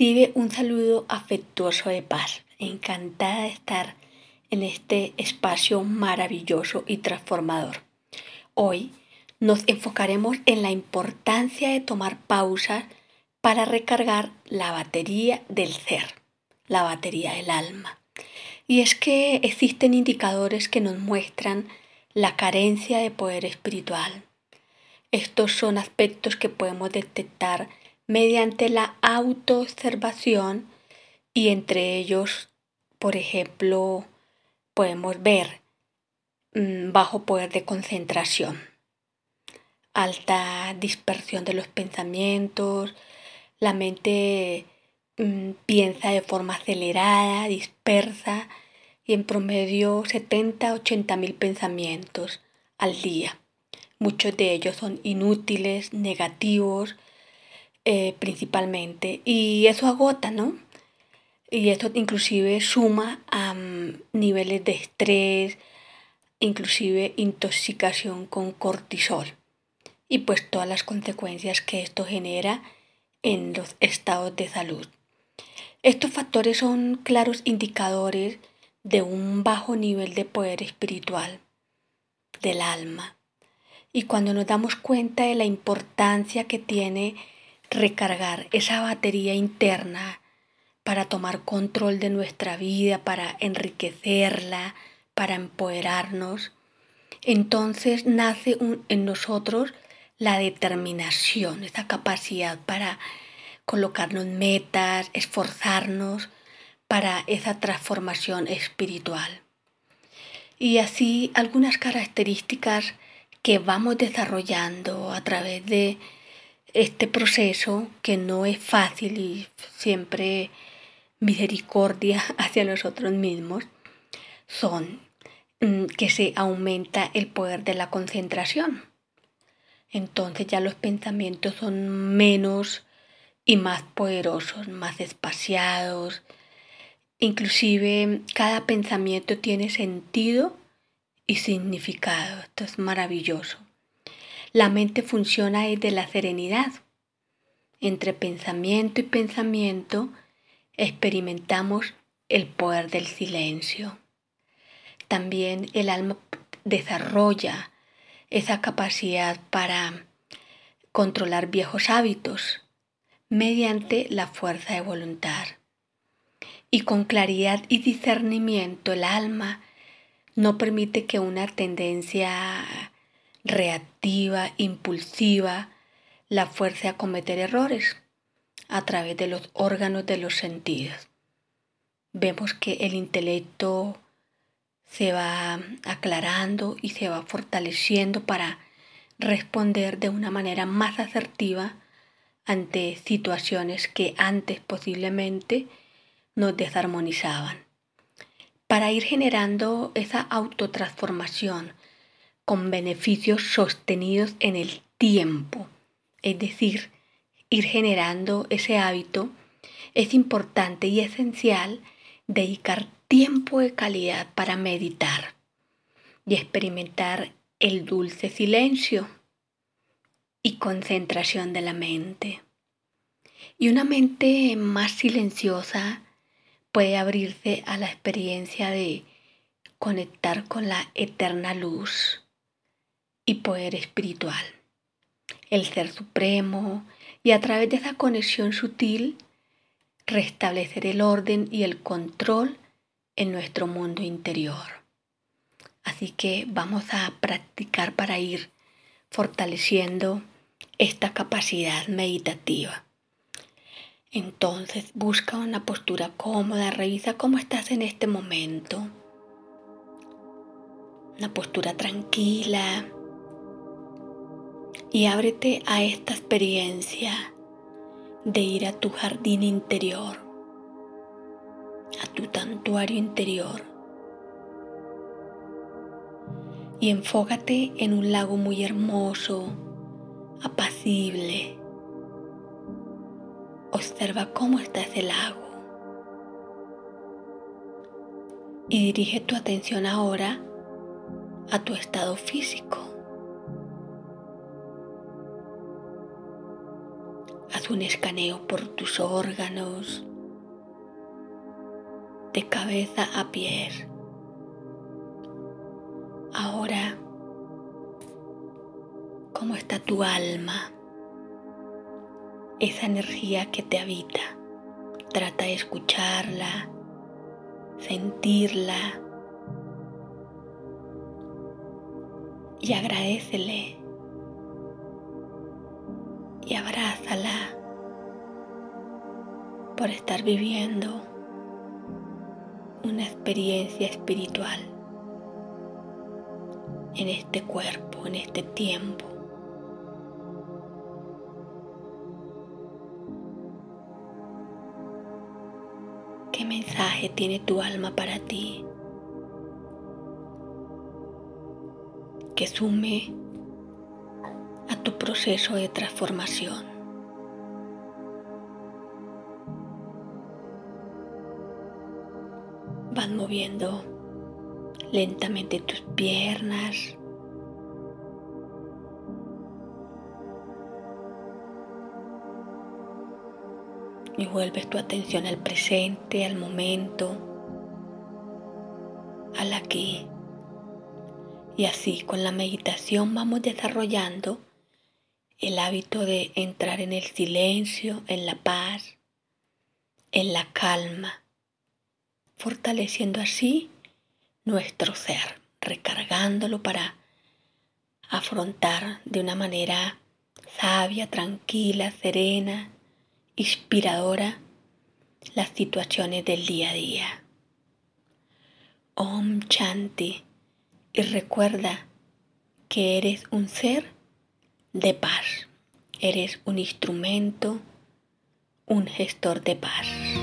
Recibe un saludo afectuoso de paz. Encantada de estar en este espacio maravilloso y transformador. Hoy nos enfocaremos en la importancia de tomar pausas para recargar la batería del ser, la batería del alma. Y es que existen indicadores que nos muestran la carencia de poder espiritual. Estos son aspectos que podemos detectar mediante la autoobservación y entre ellos, por ejemplo, podemos ver mm, bajo poder de concentración, alta dispersión de los pensamientos, la mente mm, piensa de forma acelerada, dispersa y en promedio 70, 80 mil pensamientos al día. Muchos de ellos son inútiles, negativos, eh, principalmente. Y eso agota, ¿no? Y esto inclusive suma a mm, niveles de estrés, inclusive intoxicación con cortisol. Y pues todas las consecuencias que esto genera en los estados de salud. Estos factores son claros indicadores de un bajo nivel de poder espiritual del alma. Y cuando nos damos cuenta de la importancia que tiene recargar esa batería interna para tomar control de nuestra vida, para enriquecerla, para empoderarnos, entonces nace en nosotros la determinación, esa capacidad para colocarnos metas, esforzarnos para esa transformación espiritual. Y así algunas características que vamos desarrollando a través de este proceso que no es fácil y siempre misericordia hacia nosotros mismos son mm, que se aumenta el poder de la concentración. Entonces ya los pensamientos son menos y más poderosos, más espaciados. Inclusive cada pensamiento tiene sentido y significado. Esto es maravilloso. La mente funciona desde la serenidad. Entre pensamiento y pensamiento experimentamos el poder del silencio. También el alma desarrolla esa capacidad para controlar viejos hábitos mediante la fuerza de voluntad. Y con claridad y discernimiento el alma no permite que una tendencia reactiva, impulsiva, la fuerza a cometer errores a través de los órganos de los sentidos. Vemos que el intelecto se va aclarando y se va fortaleciendo para responder de una manera más asertiva ante situaciones que antes posiblemente nos desarmonizaban para ir generando esa autotransformación con beneficios sostenidos en el tiempo. Es decir, ir generando ese hábito es importante y esencial dedicar tiempo de calidad para meditar y experimentar el dulce silencio y concentración de la mente. Y una mente más silenciosa puede abrirse a la experiencia de conectar con la eterna luz y poder espiritual, el ser supremo, y a través de esa conexión sutil restablecer el orden y el control en nuestro mundo interior. Así que vamos a practicar para ir fortaleciendo esta capacidad meditativa. Entonces busca una postura cómoda, revisa cómo estás en este momento. Una postura tranquila. Y ábrete a esta experiencia de ir a tu jardín interior, a tu santuario interior. Y enfócate en un lago muy hermoso, apacible Observa cómo está ese lago. Y dirige tu atención ahora a tu estado físico, un escaneo por tus órganos, de cabeza a pies. Ahora, ¿cómo está tu alma? Esa energía que te habita. Trata de escucharla, sentirla y agradecele y abrázala por estar viviendo una experiencia espiritual en este cuerpo, en este tiempo. ¿Qué mensaje tiene tu alma para ti? Que sume a tu proceso de transformación. Vas moviendo lentamente tus piernas. Y vuelves tu atención al presente, al momento, al aquí. Y así con la meditación vamos desarrollando el hábito de entrar en el silencio, en la paz, en la calma, fortaleciendo así nuestro ser, recargándolo para afrontar de una manera sabia, tranquila, serena, inspiradora las situaciones del día a día. Om Chanti y recuerda que eres un ser de paz, eres un instrumento, un gestor de paz.